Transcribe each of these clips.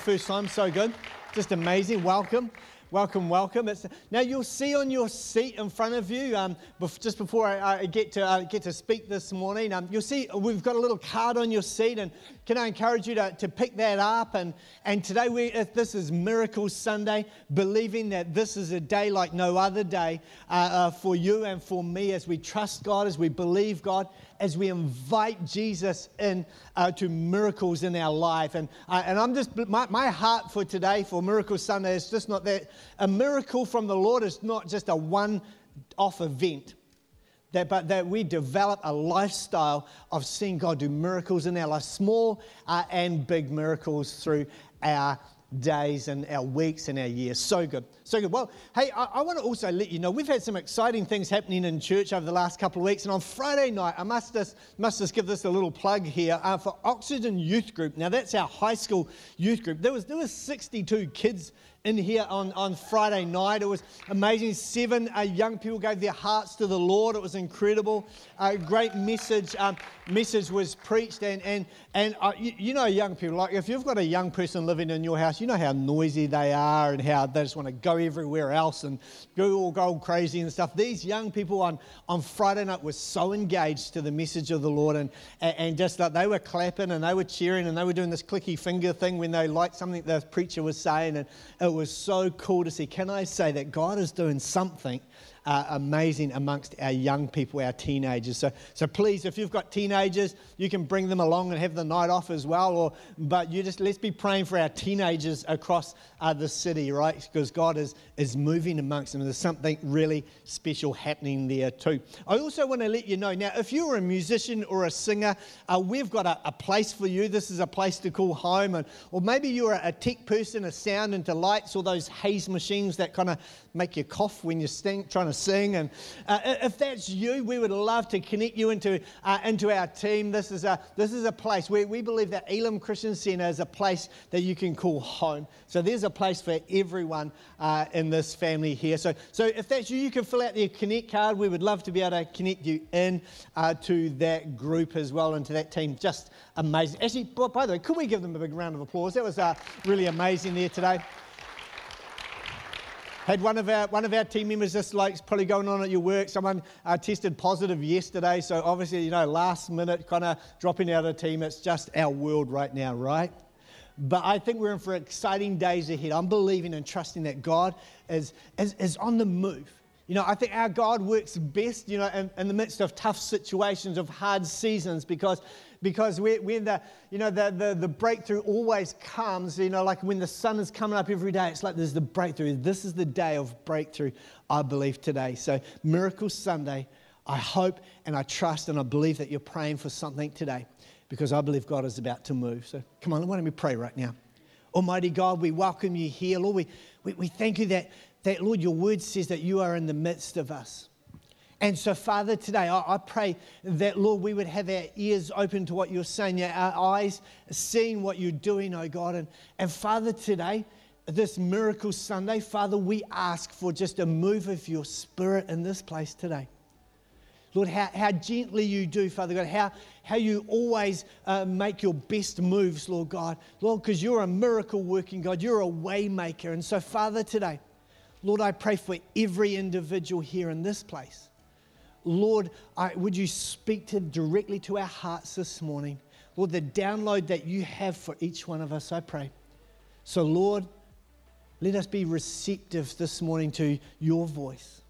first time, so good. Just amazing. Welcome. Welcome, welcome. It's, now you'll see on your seat in front of you, um, just before I, I get to uh, get to speak this morning, um, you'll see we've got a little card on your seat, and can I encourage you to, to pick that up? And and today we this is Miracle Sunday, believing that this is a day like no other day uh, uh, for you and for me as we trust God, as we believe God, as we invite Jesus in uh, to miracles in our life. And, uh, and I'm just, my, my heart for today, for Miracle Sunday, is just not that a miracle from the Lord is not just a one off event. That, but that we develop a lifestyle of seeing God do miracles in our life, small uh, and big miracles through our days and our weeks and our years. So good. So good. Well, hey, I, I, want to also let you know we've had some exciting things happening in church over the last couple of weeks. And on Friday night, I must just, must just give this a little plug here uh, for Oxygen Youth Group. Now, that's our high school youth group. There was, there was 62 kids in here on, on Friday night. It was amazing. Seven uh, young people gave their hearts to the Lord. It was incredible. A uh, great message um, message was preached. And, and, and uh, you, you, know, young people, like if you've got a young person living in your house, you know how noisy they are and how they just want to go everywhere else and go all go crazy and stuff. These young people on, on Friday night were so engaged to the message of the Lord and, and, and just like they were clapping and they were cheering and they were doing this clicky finger thing when they liked something the preacher was saying. And it was so cool to see. Can I say that God is doing something amazing amongst our young people, our teenagers. So, so please, if you've got teenagers, you can bring them along and have the night off as well. Or, but you just let's be praying for our teenagers across uh, the city, right? Because God is, is moving amongst them. There's something really special happening there too. I also want to let you know now, if you're a musician or a singer, uh, we've got a, a, place for you. This is a place to call home. And, or maybe you're a, tech person, a sound into lights, or those haze machines that kind of make you cough when you're trying to sing. And uh, if that's you, we would love to connect you into, uh, into our team. This is, a, this is a place where we believe that Elim Christian Centre is a place that you can call home. So there's a place for everyone uh, in this family here. So, so if that's you, you can fill out the Connect card. We would love to be able to connect you in uh, to that group as well and to that team. Just amazing. Actually, by the way, could we give them a big round of applause? That was uh, really amazing there today. Had one of our one of our team members just like probably going on at your work. Someone uh, tested positive yesterday, so obviously you know last minute kind of dropping out of the team. It's just our world right now, right? But I think we're in for exciting days ahead. I'm believing and trusting that God is, is, is on the move. You know, I think our God works best, you know, in, in the midst of tough situations, of hard seasons, because because when the, you know, the, the, the breakthrough always comes, you know, like when the sun is coming up every day, it's like there's the breakthrough. This is the day of breakthrough, I believe, today. So, Miracle Sunday, I hope and I trust and I believe that you're praying for something today because I believe God is about to move. So, come on, why don't we pray right now? Almighty God, we welcome you here. Lord, we, we, we thank you that, that, Lord, your word says that you are in the midst of us. And so, Father, today I, I, pray that, Lord, we would have our ears open to what you're saying, our eyes seeing what you're doing, oh God. And, and Father, today, this Miracle Sunday, Father, we ask for just a move of your spirit in this place today. Lord, how, how gently you do, Father God, how, how you always uh, make your best moves, Lord God. Lord, because you're a miracle working God, you're a way maker. And so, Father, today, Lord, I pray for every individual here in this place. Lord, I, would you speak to directly to our hearts this morning? Lord, the download that you have for each one of us, I pray. So, Lord, let us be receptive this morning to your voice.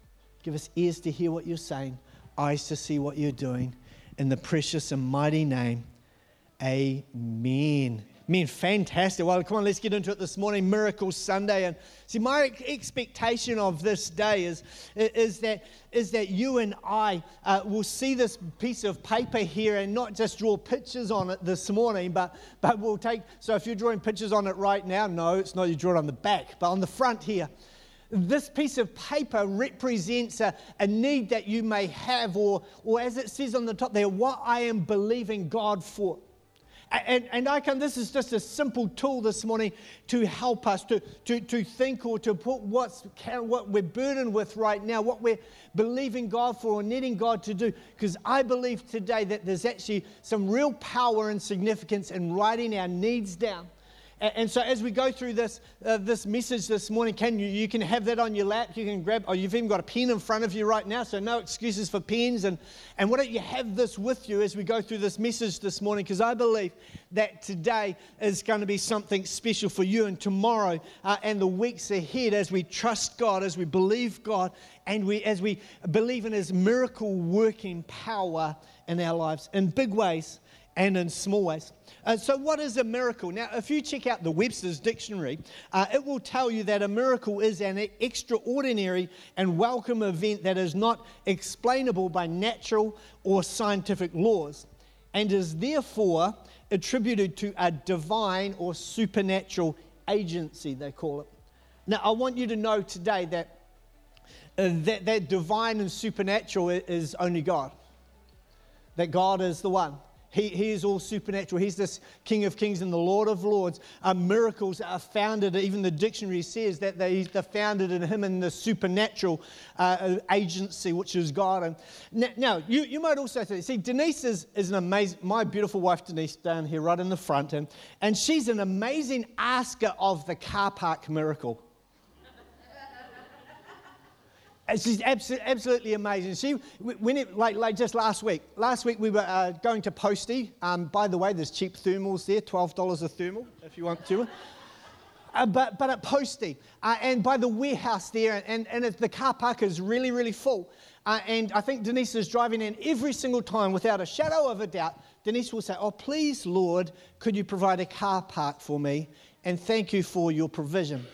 Give us ears to hear what you're saying, eyes to see what you're doing. In the precious and mighty name, amen. Man, fantastic. Well, come on, let's get into it this morning. Miracle Sunday. And see, my expectation of this day is, is, that, is that you and I uh, will see this piece of paper here and not just draw pictures on it this morning, but, but we'll take. So if you're drawing pictures on it right now, no, it's not you draw it on the back, but on the front here. This piece of paper represents a, a need that you may have, or, or as it says on the top there, what I am believing God for. And, and I can, this is just a simple tool this morning to help us to, to, to think or to put what's, what we're burdened with right now, what we're believing God for or needing God to do. Because I believe today that there's actually some real power and significance in writing our needs down and so as we go through this, uh, this message this morning, can you, you can have that on your lap. You can grab, or you've even got a pen in front of you right now, so no excuses for pens. And, and why don't you have this with you as we go through this message this morning? Because I believe that today is going to be something special for you and tomorrow uh, and the weeks ahead as we trust God, as we believe God, and we, as we believe in His miracle working power in our lives in big ways and in small ways. Uh, so, what is a miracle? Now, if you check out the Webster's Dictionary, uh, it will tell you that a miracle is an extraordinary and welcome event that is not explainable by natural or scientific laws and is therefore attributed to a divine or supernatural agency, they call it. Now, I want you to know today that uh, that, that divine and supernatural is only God, that God is the one. He, he is all supernatural. He's this King of Kings and the Lord of Lords. Uh, miracles are founded, even the dictionary says that they, they're founded in Him and the supernatural uh, agency, which is God. And now, now, you, you might also say, see, Denise is, is an amazing, my beautiful wife Denise down here right in the front, and, and she's an amazing asker of the car park miracle. She's absolutely amazing. She, when it, like, like just last week, last week we were uh, going to Postie. Um, by the way, there's cheap thermals there, $12 a thermal if you want to. Uh, but, but at Postie, uh, and by the warehouse there, and, and the car park is really, really full. Uh, and I think Denise is driving in every single time without a shadow of a doubt. Denise will say, Oh, please, Lord, could you provide a car park for me? And thank you for your provision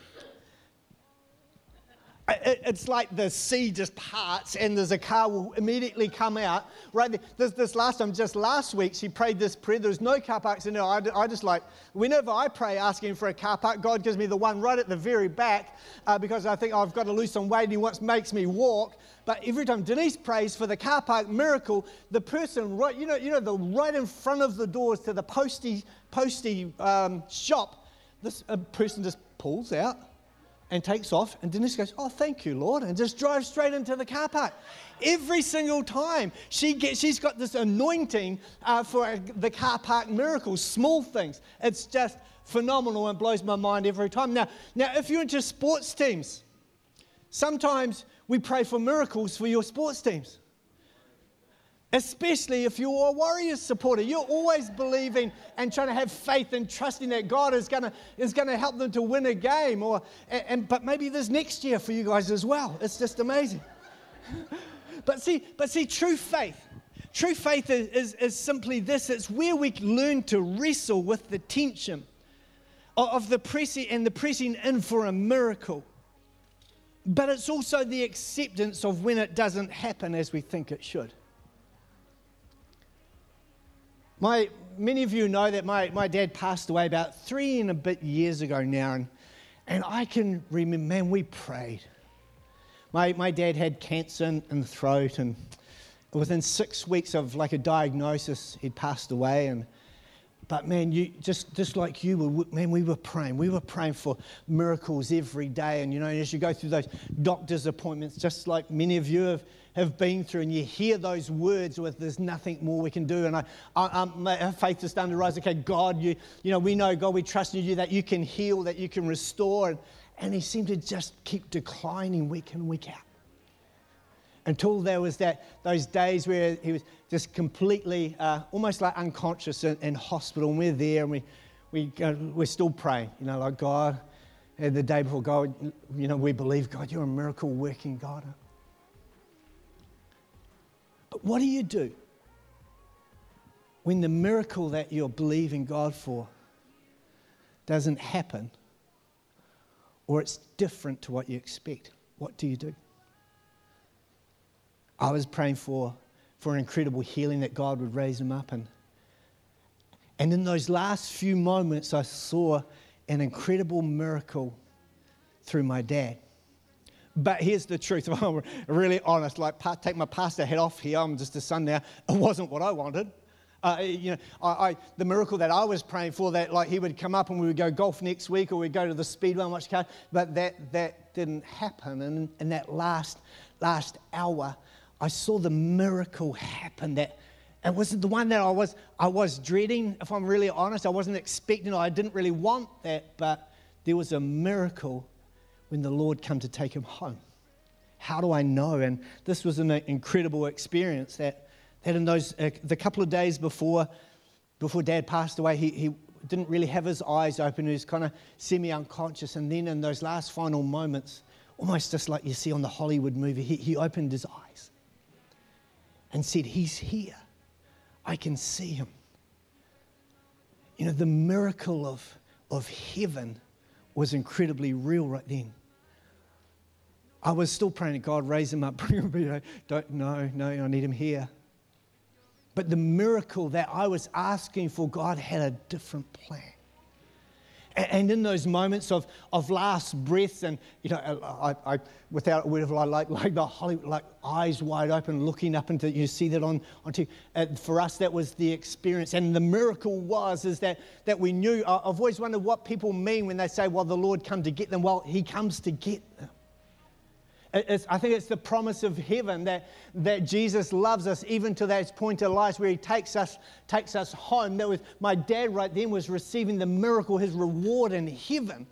it's like the sea just parts and there's a car will immediately come out right? There. This, last time just last week she prayed this prayer. There's no car parks in there I, I just like whenever i pray asking for a car park god gives me the one right at the very back uh, because i think oh, i've got to lose some weight and he wants makes me walk. But every time denise prays for the car park miracle the person right you know you know the right in front of the doors to the postie postie um, shop this person just pulls out and takes off. And Denise goes, Oh, thank you, Lord, and just drives straight into the car park. Every single time she gets, she's got this anointing uh, for the car park miracles, small things. It's just phenomenal and blows my mind every time. Now, now if you're into sports teams, sometimes we pray for miracles for your sports teams. Especially if you're a Warriors supporter, you're always believing and trying to have faith and trusting that God is going to is going to help them to win a game. Or, and, and, but maybe there's next year for you guys as well. It's just amazing. but see, but see, true faith, true faith is, is, is simply this: it's where we learn to wrestle with the tension of, of the pressing and the pressing in for a miracle. But it's also the acceptance of when it doesn't happen as we think it should. My, many of you know that my, my dad passed away about three and a bit years ago now, and, and I can remember, man, we prayed. My, my dad had cancer in, the throat, and within six weeks of like a diagnosis, he'd passed away. And, but man, you, just, just like you were, man, we were praying. We were praying for miracles every day. And you know, as you go through those doctor's appointments, just like many of you have, have been through, and you hear those words with there's nothing more we can do. And I, I, my faith is starting to rise. Okay, God, you, you know, we know, God, we trust in you that you can heal, that you can restore. And, and he seemed to just keep declining week in, week out. Until there was that, those days where he was just completely, uh, almost like unconscious in, in, hospital. And we're there and we, we, uh, we're still praying, you know, like God, And the day before God, you know, we believe, God, you're a miracle working God. But what do you do when the miracle that you're believing God for doesn't happen or it's different to what you expect? What do you do? I was praying for, for an incredible healing that God would raise him up. And, and in those last few moments, I saw an incredible miracle through my dad. But here's the truth. If I'm really honest, like take my pastor head off here. I'm just a son now. It wasn't what I wanted. Uh, you know, I, I, the miracle that I was praying for, that like he would come up and we would go golf next week, or we'd go to the speedway and watch cars. But that that didn't happen. And in that last last hour, I saw the miracle happen. That it wasn't the one that I was, I was dreading, if I'm really honest. I wasn't expecting, it. I didn't really want that, but there was a miracle when the Lord came to take him home. How do I know? And this was an incredible experience that, that in those, uh, the couple of days before, before dad passed away, he, he didn't really have his eyes open. He was kind of semi unconscious. And then in those last final moments, almost just like you see on the Hollywood movie, he, he opened his eyes and said, He's here. I can see him. You know, the miracle of, of heaven was incredibly real right then. I was still praying to God, raise him up, bring him, you know, don't, no, no, I need him here. But the miracle that I was asking for, God had a different plan. And in those moments of, of last breath, and you know, I, I without a word of lie, like, like the Hollywood, like eyes wide open, looking up into you see that on on TV. Uh, for us, that was the experience, and the miracle was is that that we knew. I've always wondered what people mean when they say, "Well, the Lord come to get them." Well, He comes to get them. It's, I think it's the promise of heaven that, that Jesus loves us even to that point of life where he takes us, takes us home. That was my dad right then was receiving the miracle, his reward in heaven.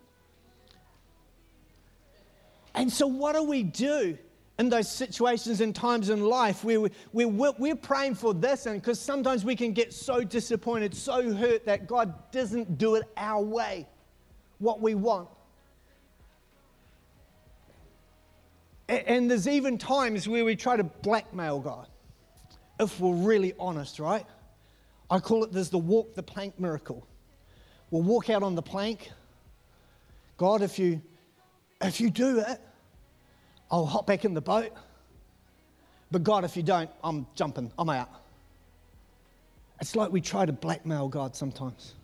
And so, what do we do in those situations and times in life where, we, we're, we're praying for this? And because sometimes we can get so disappointed, so hurt that God doesn't do it our way, what we want. And there's even times where we try to blackmail God, if we're really honest, right? I call it there's the walk the plank miracle. We'll walk out on the plank. God, if you if you do it, I'll hop back in the boat. But God, if you don't, I'm jumping, I'm out. It's like we try to blackmail God sometimes.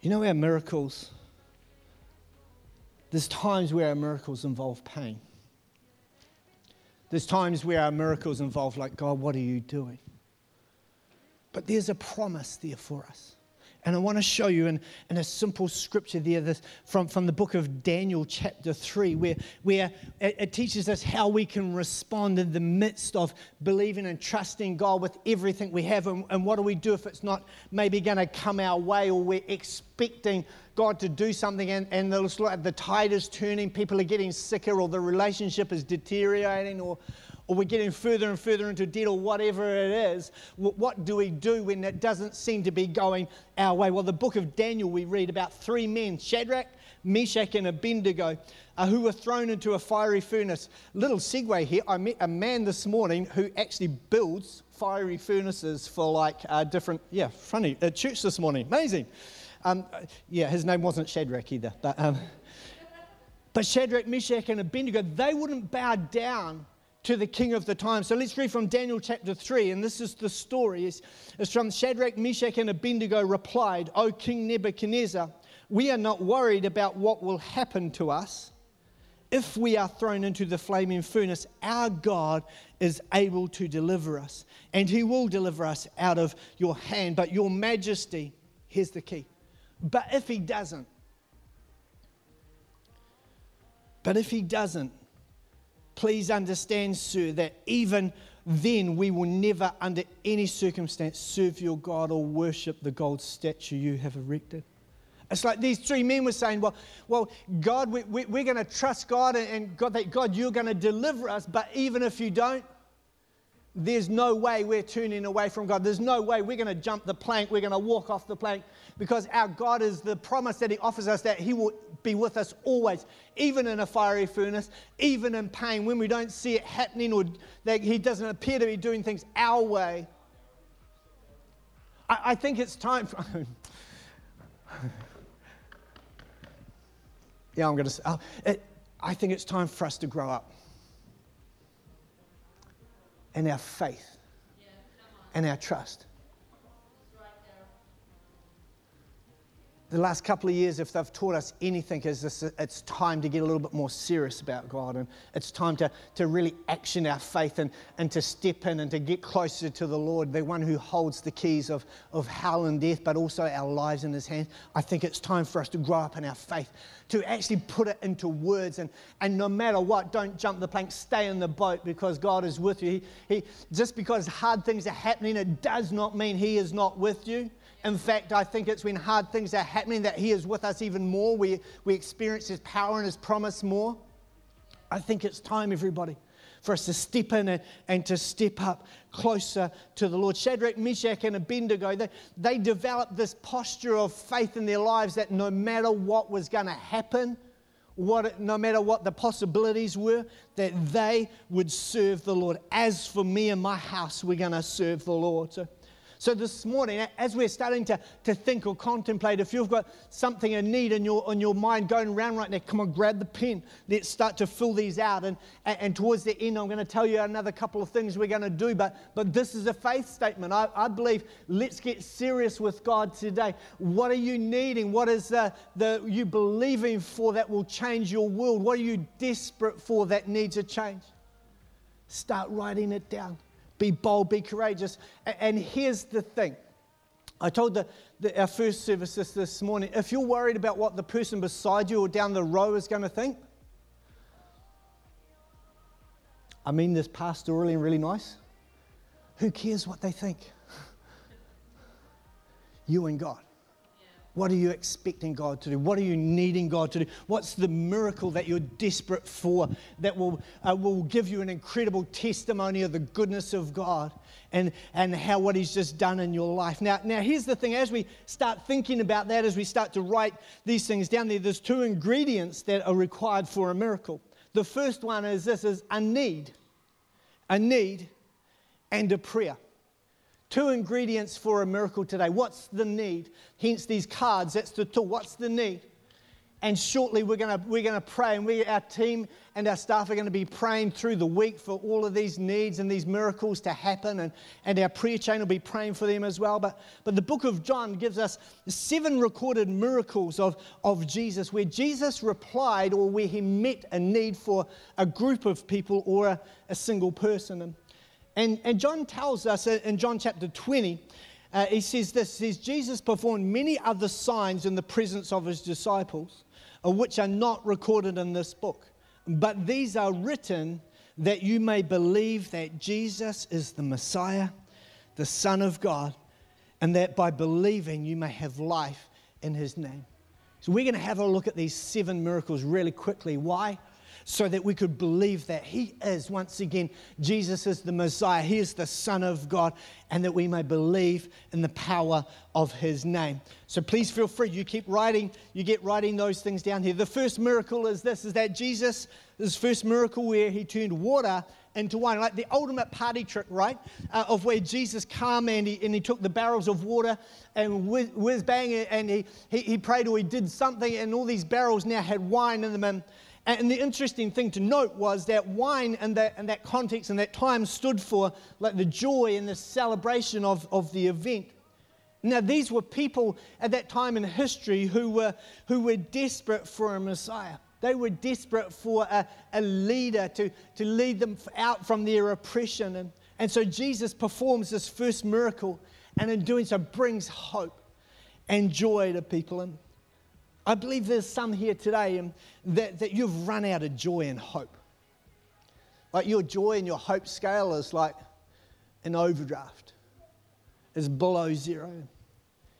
You know our miracles there's times where our miracles involve pain. There's times where our miracles involve, like, God, what are you doing? But there's a promise there for us. And I want to show you in, in a simple scripture there this, from, from the book of Daniel, chapter 3, where, where it, it teaches us how we can respond in the midst of believing and trusting God with everything we have. And, and what do we do if it's not maybe going to come our way or we're expecting God to do something and, and the, the tide is turning, people are getting sicker, or the relationship is deteriorating, or, or we're getting further and further into debt, or whatever it is, what do we do when it doesn't seem to be going our way? Well, the book of Daniel, we read about three men Shadrach, Meshach, and Abednego, uh, who were thrown into a fiery furnace. Little segue here I met a man this morning who actually builds fiery furnaces for like uh, different, yeah, funny, at church this morning. Amazing. Um, yeah, his name wasn't Shadrach either. But, um, but Shadrach, Meshach, and Abednego, they wouldn't bow down to the king of the time. So let's read from Daniel chapter 3, and this is the story. It's, it's from Shadrach, Meshach, and Abednego replied, O King Nebuchadnezzar, we are not worried about what will happen to us if we are thrown into the flaming furnace. Our God is able to deliver us, and he will deliver us out of your hand. But your majesty, here's the key but if he doesn't, but if he doesn't, please understand, sir, that even then we will never, under any circumstance, serve your God or worship the gold statue you have erected. It's like these three men were saying, Well, well God, we, we, we're going to trust God and God, that God, you're going to deliver us, but even if you don't, there's no way we're turning away from God. There's no way we're going to jump the plank, we're going to walk off the plank, because our God is the promise that He offers us that He will be with us always, even in a fiery furnace, even in pain, when we don't see it happening or that He doesn't appear to be doing things our way. I, I think it's time for. yeah, I'm going to say, uh, it, I think it's time for us to grow up and our faith and our trust. The last couple of years, if they've taught us anything, is this, it's time to get a little bit more serious about God. And it's time to, to really action our faith and, and to step in and to get closer to the Lord, the one who holds the keys of, of hell and death, but also our lives in his hands. I think it's time for us to grow up in our faith, to actually put it into words. And, and no matter what, don't jump the plank, stay in the boat because God is with you. He, he, just because hard things are happening, it does not mean he is not with you. In fact, I think it's when hard things are happening that He is with us even more. We, we experience His power and His promise more. I think it's time, everybody, for us to step in and, and to step up closer to the Lord. Shadrach, Meshach, and Abednego, they, they developed this posture of faith in their lives that no matter what was going to happen, what, no matter what the possibilities were, that they would serve the Lord. As for me and my house, we're going to serve the Lord. So so, this morning, as we're starting to, to think or contemplate, if you've got something, a need in your, in your mind going around right now, come on, grab the pen. Let's start to fill these out. And, and, and towards the end, I'm going to tell you another couple of things we're going to do. But, but this is a faith statement. I, I believe let's get serious with God today. What are you needing? What is the, the, you believing for that will change your world? What are you desperate for that needs a change? Start writing it down. Be bold, be courageous. And here's the thing I told the, the, our first service this, this morning if you're worried about what the person beside you or down the row is going to think, I mean this pastorally and really nice. Who cares what they think? You and God. What are you expecting God to do? What are you needing God to do? What's the miracle that you're desperate for that will, uh, will give you an incredible testimony of the goodness of God and, and how what He's just done in your life? Now, now, here's the thing as we start thinking about that, as we start to write these things down there, there's two ingredients that are required for a miracle. The first one is this is a need, a need and a prayer. Two ingredients for a miracle today. What's the need? Hence these cards. That's the tool. What's the need? And shortly we're gonna we're gonna pray, and we, our team and our staff are to be praying through the week for all of these needs and these miracles to happen. And, and our prayer chain will be praying for them as well. But, but the book of John gives us seven recorded miracles of, of Jesus where Jesus replied or where he met a need for a group of people or a, a single person. And, and, and John tells us in John chapter 20, uh, he says this he says, Jesus performed many other signs in the presence of his disciples, uh, which are not recorded in this book. But these are written that you may believe that Jesus is the Messiah, the Son of God, and that by believing you may have life in his name. So, we're going to have a look at these seven miracles really quickly. Why? So that we could believe that He is, once again, Jesus is the Messiah, He is the Son of God, and that we may believe in the power of His name. So please feel free. You keep writing, you get writing those things down here. The first miracle is this is that Jesus, this first miracle where He turned water into wine, like the ultimate party trick, right? Uh, of where Jesus came and he, and he took the barrels of water and whiz, whiz bang, and he, he, he prayed or he did something, and all these barrels now had wine in them. And and the interesting thing to note was that wine and that, and that context and that time stood for like the joy and the celebration of, of the event. Now, these were people at that time in history who were, who were desperate for a Messiah. They were desperate for a, a leader to, to lead them out from their oppression. And, and so Jesus performs this first miracle, and in doing so, brings hope and joy to people. And I believe there's some here today um, that, that you've run out of joy and hope. Like your joy and your hope scale is like an overdraft, is below zero.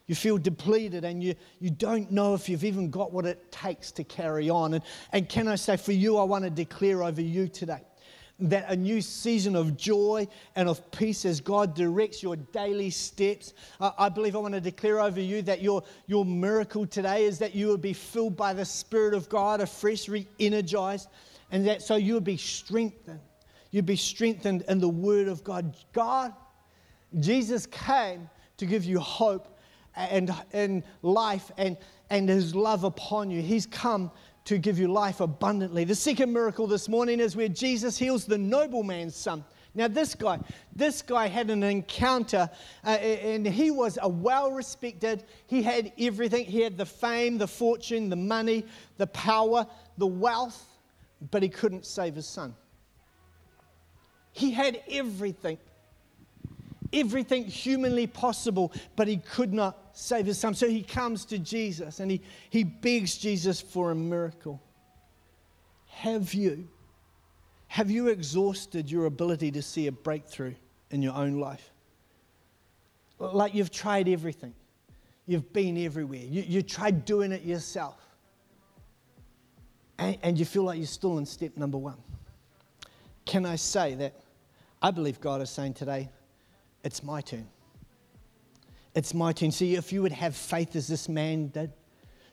You feel depleted and you, you don't know if you've even got what it takes to carry on. And, and can I say, for you, I want to declare over you today that a new season of joy and of peace as God directs your daily steps. I believe I want to declare over you that your, your miracle today is that you will be filled by the Spirit of God, afresh, re energized, and that so you will be strengthened. You'd be strengthened in the Word of God. God, Jesus came to give you hope and, and life and, and His love upon you. He's come to give you life abundantly. The second miracle this morning is where Jesus heals the nobleman's son. Now, this guy, this guy had an encounter, uh, and he was a well respected, he had everything. He had the fame, the fortune, the money, the power, the wealth, but he couldn't save his son. He had everything, everything humanly possible, but he could not save his son. So he comes to Jesus and he, he begs Jesus for a miracle. Have you? Have you exhausted your ability to see a breakthrough in your own life? Like you've tried everything, you've been everywhere, you, you tried doing it yourself, and, and you feel like you're still in step number one. Can I say that I believe God is saying today, it's my turn. It's my turn. See, if you would have faith as this man did,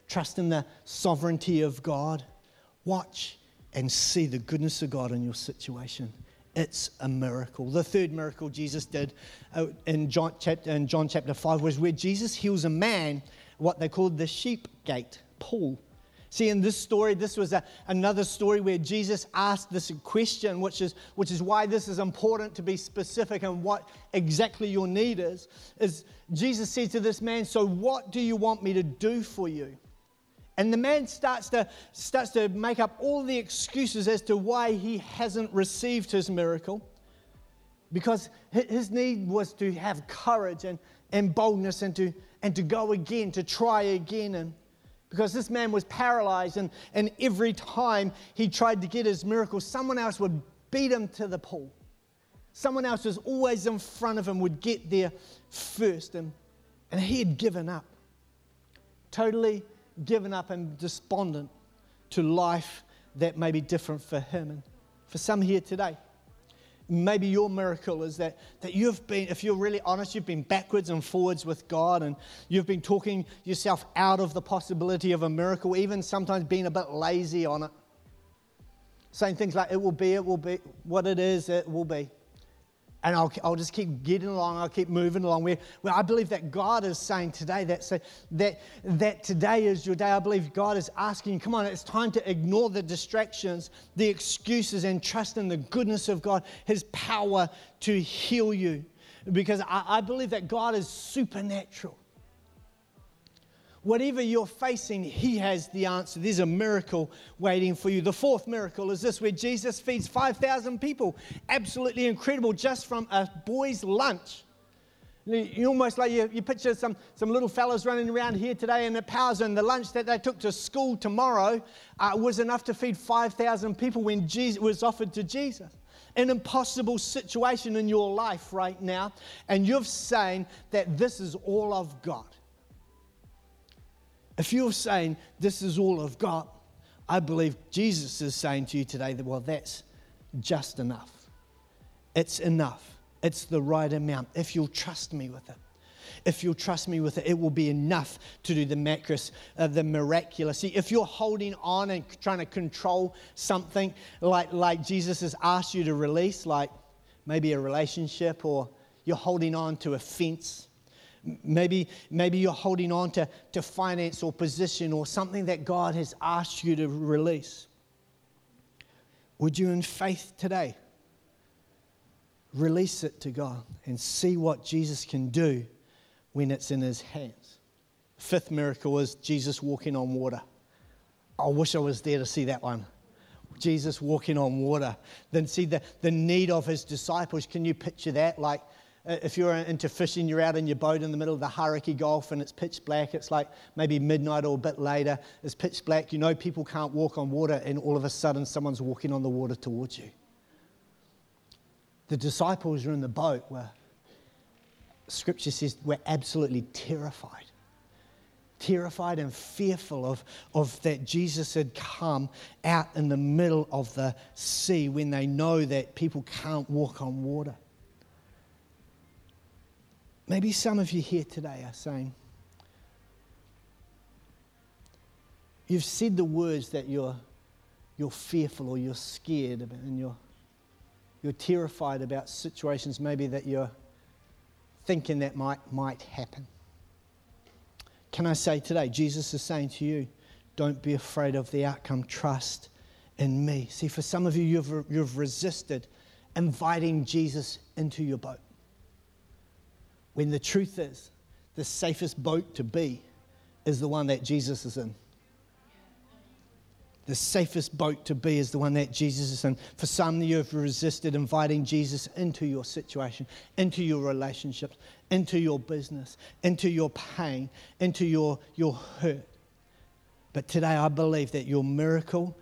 trust in the sovereignty of God, watch and see the goodness of God in your situation. It's a miracle. The third miracle Jesus did uh, in John, chapter, in John chapter 5 was where Jesus heals a man, what they called the sheep gate, Paul. See, in this story, this was a, another story where Jesus asked this question, which is, which is why this is important to be specific and what exactly your need is. Is Jesus said to this man, So what do you want me to do for you? And the man starts to, starts to make up all the excuses as to why he hasn't received his miracle. Because his need was to have courage and, and boldness and to, and to go again, to try again. And because this man was paralyzed, and, and every time he tried to get his miracle, someone else would beat him to the pool. Someone else was always in front of him, would get there first. And, and he had given up. Totally given up and despondent to life that may be different for him. And for some here today, maybe your miracle is that, that you've been, if you're really honest, you've been backwards and forwards with God and you've been talking yourself out of the possibility of a miracle, even sometimes being a bit lazy on it. Saying things like, it will be, it will be, what it is, it will be and I'll, I'll just keep getting along, I'll keep moving along. Where, where I believe that God is saying today that, say, that, that today is your day. I believe God is asking, come on, it's time to ignore the distractions, the excuses, and trust in the goodness of God, His power to heal you. Because I, I believe that God is supernatural. Whatever you're facing, He has the answer. There's a miracle waiting for you. The fourth miracle is this where Jesus feeds 5,000 people. Absolutely incredible, just from a boy's lunch. You almost like you, you picture some, some little fellas running around here today in the powers, and the lunch that they took to school tomorrow uh, was enough to feed 5,000 people when Jesus was offered to Jesus. An impossible situation in your life right now, and you're saying that this is all I've got. If you're saying, This is all I've got, I believe Jesus is saying to you today that, well, that's just enough. It's enough. It's the right amount. If you'll trust me with it, if you'll trust me with it, it will be enough to do the macros, uh, the miraculous. See, if you're holding on and trying to control something like, like Jesus has asked you to release, like maybe a relationship, or you're holding on to a fence, Maybe, maybe you're holding on to, to finance or position or something that God has asked you to release. Would you, in faith today, release it to God and see what Jesus can do when it's in His hands? Fifth miracle is Jesus walking on water. I wish I was there to see that one. Jesus walking on water. Then see the, the need of his disciples. Can you picture that? Like Uh, if you're into fishing, you're out in your boat in the middle of the Hauraki Gulf and it's pitch black. It's like maybe midnight or a bit later. It's pitch black. You know people can't walk on water, and all of a sudden someone's walking on the water towards you. The disciples are in the boat where scripture says we're absolutely terrified. Terrified and fearful of, of that Jesus had come out in the middle of the sea when they know that people can't walk on water. Maybe some of you here today are saying, You've said the words that you're, you're fearful or you're scared and you're, you're terrified about situations maybe that you're thinking that might, might happen. Can I say today, Jesus is saying to you, don't be afraid of the outcome, trust in me. See, for some of you, you've, you've resisted inviting Jesus into your boat. When the truth is, the safest boat to be is the one that Jesus is in. The safest boat to be is the one that Jesus is in. For some, of you have resisted inviting Jesus into your situation, into your relationships, into your business, into your pain, into your, your hurt. But today, I believe that your miracle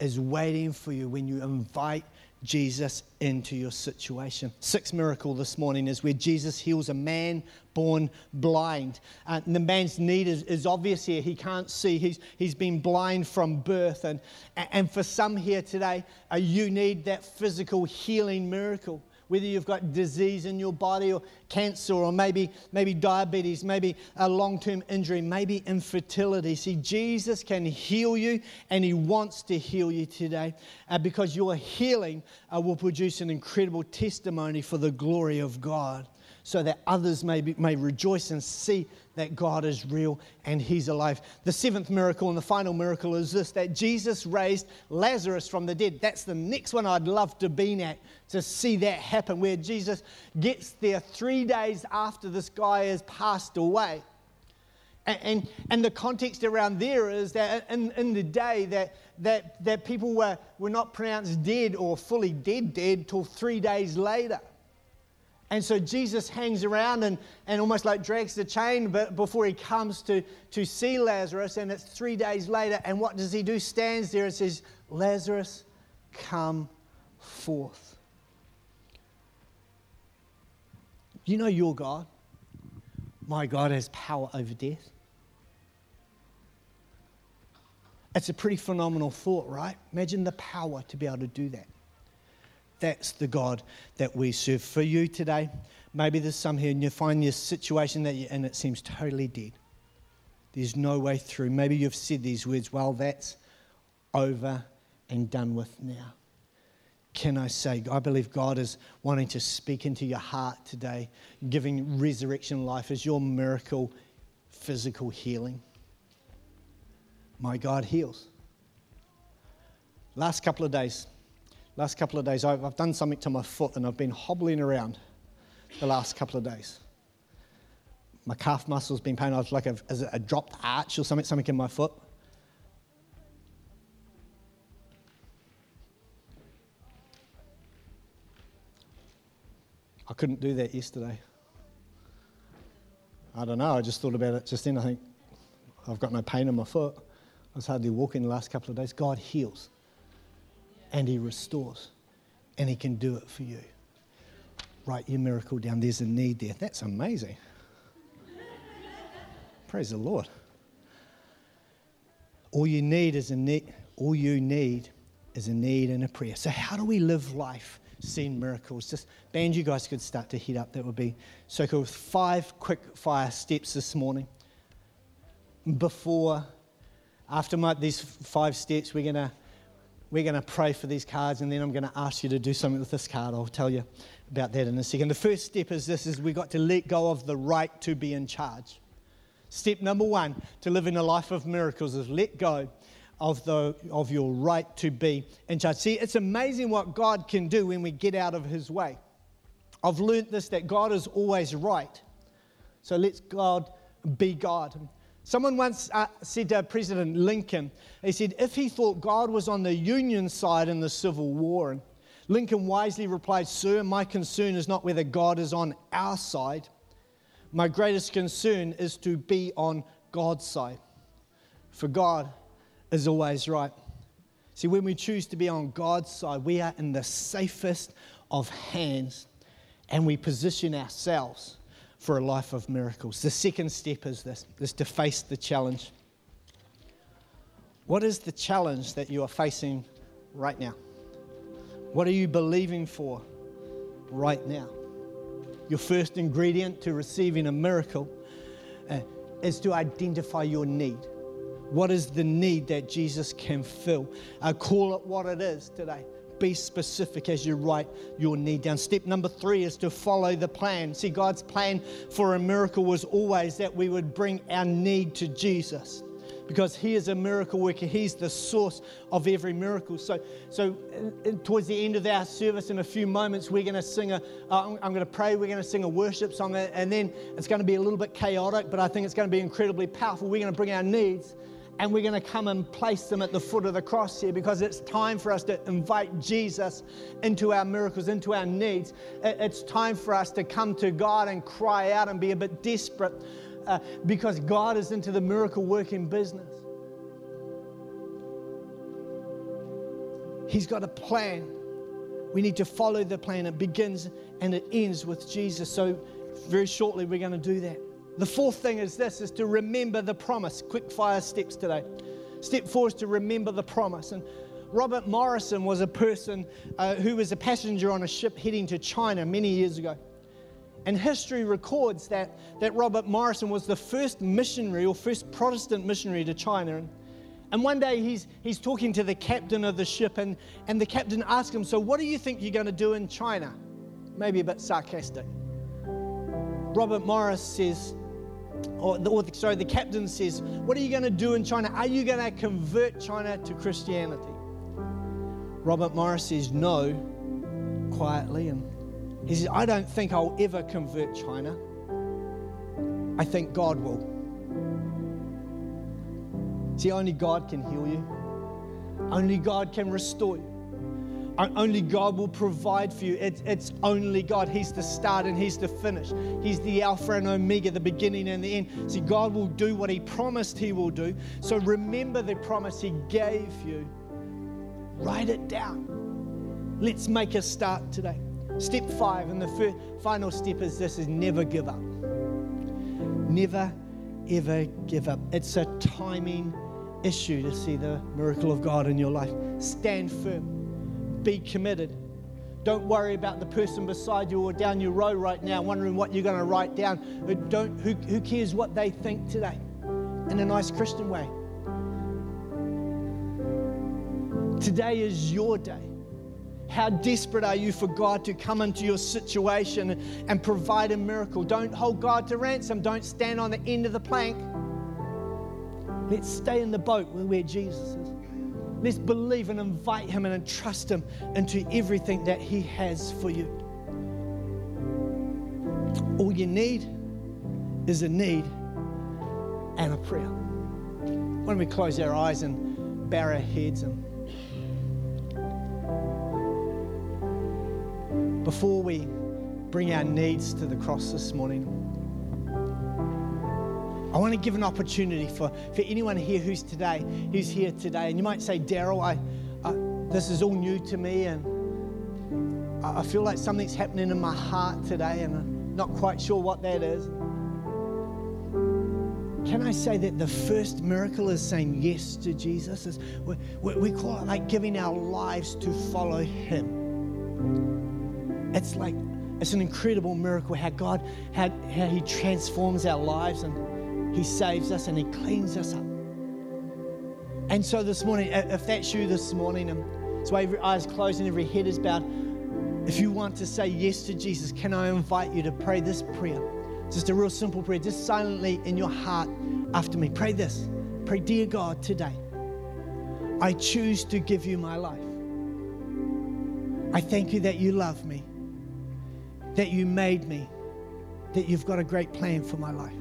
is waiting for you when you invite Jesus into your situation. Sixth miracle this morning is where Jesus heals a man born blind. Uh, the man's need is, is, obvious here. He can't see, he's, he's been blind from birth. And, and for some here today, uh, you need that physical healing miracle whether you've got disease in your body or cancer or maybe, maybe diabetes, maybe a long term injury, maybe infertility. See, Jesus can heal you and He wants to heal you today uh, because your healing uh, will produce an incredible testimony for the glory of God so that others may, be, may rejoice and see that God is real and He's alive. The seventh miracle and the final miracle is this that Jesus raised Lazarus from the dead. That's the next one I'd love to be at to see that happen, where Jesus gets there three days after this guy has passed away. And, and, and, the context around there is that in, in the day that, that, that people were, were not pronounced dead or fully dead dead till three days later. And so Jesus hangs around and, and almost like drags the chain but before he comes to, to see Lazarus. And it's three days later. And what does he do? Stands there and says, Lazarus, come forth. You know your God. My God has power over death. It's a pretty phenomenal thought, right? Imagine the power to be able to do that. That's the God that we serve. For you today, maybe there's some here and you find your situation that you're in, it seems totally dead. There's no way through. Maybe you've said these words, well, that's over and done with now. Can I say, I believe God is wanting to speak into your heart today, giving resurrection life as your miracle, physical healing. My God heals. Last couple of days, last couple of days, I've, done something to my foot and I've been hobbling around the last couple of days. My calf muscle's been pain. I was like a, a dropped arch or something, something in my foot. I couldn't do that yesterday. I don't know. I just thought about it just then. I think I've got no pain in my foot. I was hardly walking the last couple of days. God heals and He restores, and He can do it for you. Write your miracle down. There's a need there. That's amazing. Praise the Lord. All you need is a need. All you need is a need and a prayer. So how do we live life? Seeing miracles. Just band, you guys could start to heat up. That would be so cool. Five quick fire steps this morning. Before, after my, these five steps, we're gonna we're going to pray for these cards and then i'm going to ask you to do something with this card. I'll tell you about that in a second. The first step is this is we've got to let go of the right to be in charge. Step number one to live in a life of miracles is let go of, the, of your right to be in charge. See it's amazing what god can do when we get out of his way. I've learned this that god is always right. So let's god be god Someone once uh, said to President Lincoln, he said, if he thought God was on the Union side in the Civil War, and Lincoln wisely replied, Sir, my concern is not whether God is on our side. My greatest concern is to be on God's side. For God is always right. See, when we choose to be on God's side, we are in the safest of hands and we position ourselves for a life of miracles. The second step is this is to face the challenge. What is the challenge that you are facing right now? What are you believing for right now? Your first ingredient to receiving a miracle uh, is to identify your need. What is the need that Jesus can fill? Uh, call it what it is today be specific as you write your need down. Step number three is to follow the plan. See, God's plan for a miracle was always that we would bring our need to Jesus. because He is a miracle worker. He's the source of every miracle. So, so in, towards the end of our service, in a few moments, we're going to sing a. Uh, I'm going to pray. We're going to sing a worship song, and then it's going to be a little bit chaotic, but I think it's going to be incredibly powerful. We're going to bring our needs and we're going to come and place them at the foot of the cross here because it's time for us to invite Jesus into our miracles, into our needs. It's time for us to come to God and cry out and be a bit desperate uh, because God is into the miracle working business. He's got a plan. We need to follow the plan. It begins and it ends with Jesus. So, very shortly, we're going to do that. The fourth thing is this is to remember the promise. Quick fire steps today. Step four is to remember the promise. And Robert Morrison was a person uh, who was a passenger on a ship heading to China many years ago. And history records that, that Robert Morrison was the first missionary or first Protestant missionary to China. And, and one day he's, he's talking to the captain of the ship, and, and the captain asks him, So, what do you think you're going to do in China? Maybe a bit sarcastic. Robert Morris says, or, the, or sorry, the captain says, What are you going to do in China? Are you going to convert China to Christianity? Robert Morris says, No, quietly. And he says, I don't think I'll ever convert China. I think God will. See, only God can heal you, only God can restore you. Only God will provide for you. It's, it's only God. He's the start and He's the finish. He's the Alpha and Omega, the beginning and the end. See, God will do what He promised He will do. So remember the promise He gave you. Write it down. Let's make a start today. Step five, and the first, final step is this: is never give up. Never, ever give up. It's a timing issue to see the miracle of God in your life. Stand firm be committed. Don't worry about the person beside you or down your row right now, wondering what you're going to write down. But Don't, who, who cares what they think today? In a nice Christian way. Today is your day. How desperate are you for God to come into your situation and provide a miracle? Don't hold God to ransom. Don't stand on the end of the plank. Let's stay in the boat where Jesus is. Let's believe and invite Him and entrust Him into everything that He has for you. All you need is a need and a prayer. Why don't we close our eyes and bow our heads and before we bring our needs to the cross this morning, I want to give an opportunity for, for anyone here who's today, who's here today. And you might say, Daryl, I, this is all new to me, and I, I feel like something's happening in my heart today, and I'm not quite sure what that is. Can I say that the first miracle is saying yes to Jesus? Is we, we call it like giving our lives to follow Him. It's like it's an incredible miracle how God, how, how He transforms our lives and he saves us and He cleans us up. And so this morning, if that's you this morning, and so every eyes closed and every head is bowed, if you want to say yes to Jesus, can I invite you to pray this prayer? Just a real simple prayer, just silently in your heart after me. Pray this. Pray, Dear God, today, I choose to give you my life. I thank you that you love me, that you made me, that you've got a great plan for my life.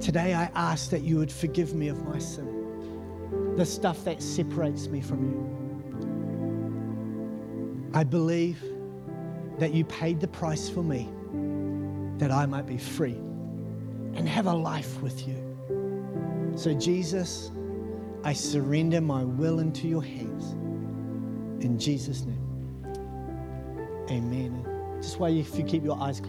Today, I ask that you would forgive me of my sin, the stuff that separates me from you. I believe that you paid the price for me that I might be free and have a life with you. So, Jesus, I surrender my will into your hands. In Jesus' name, amen. Just while you, if you keep your eyes closed.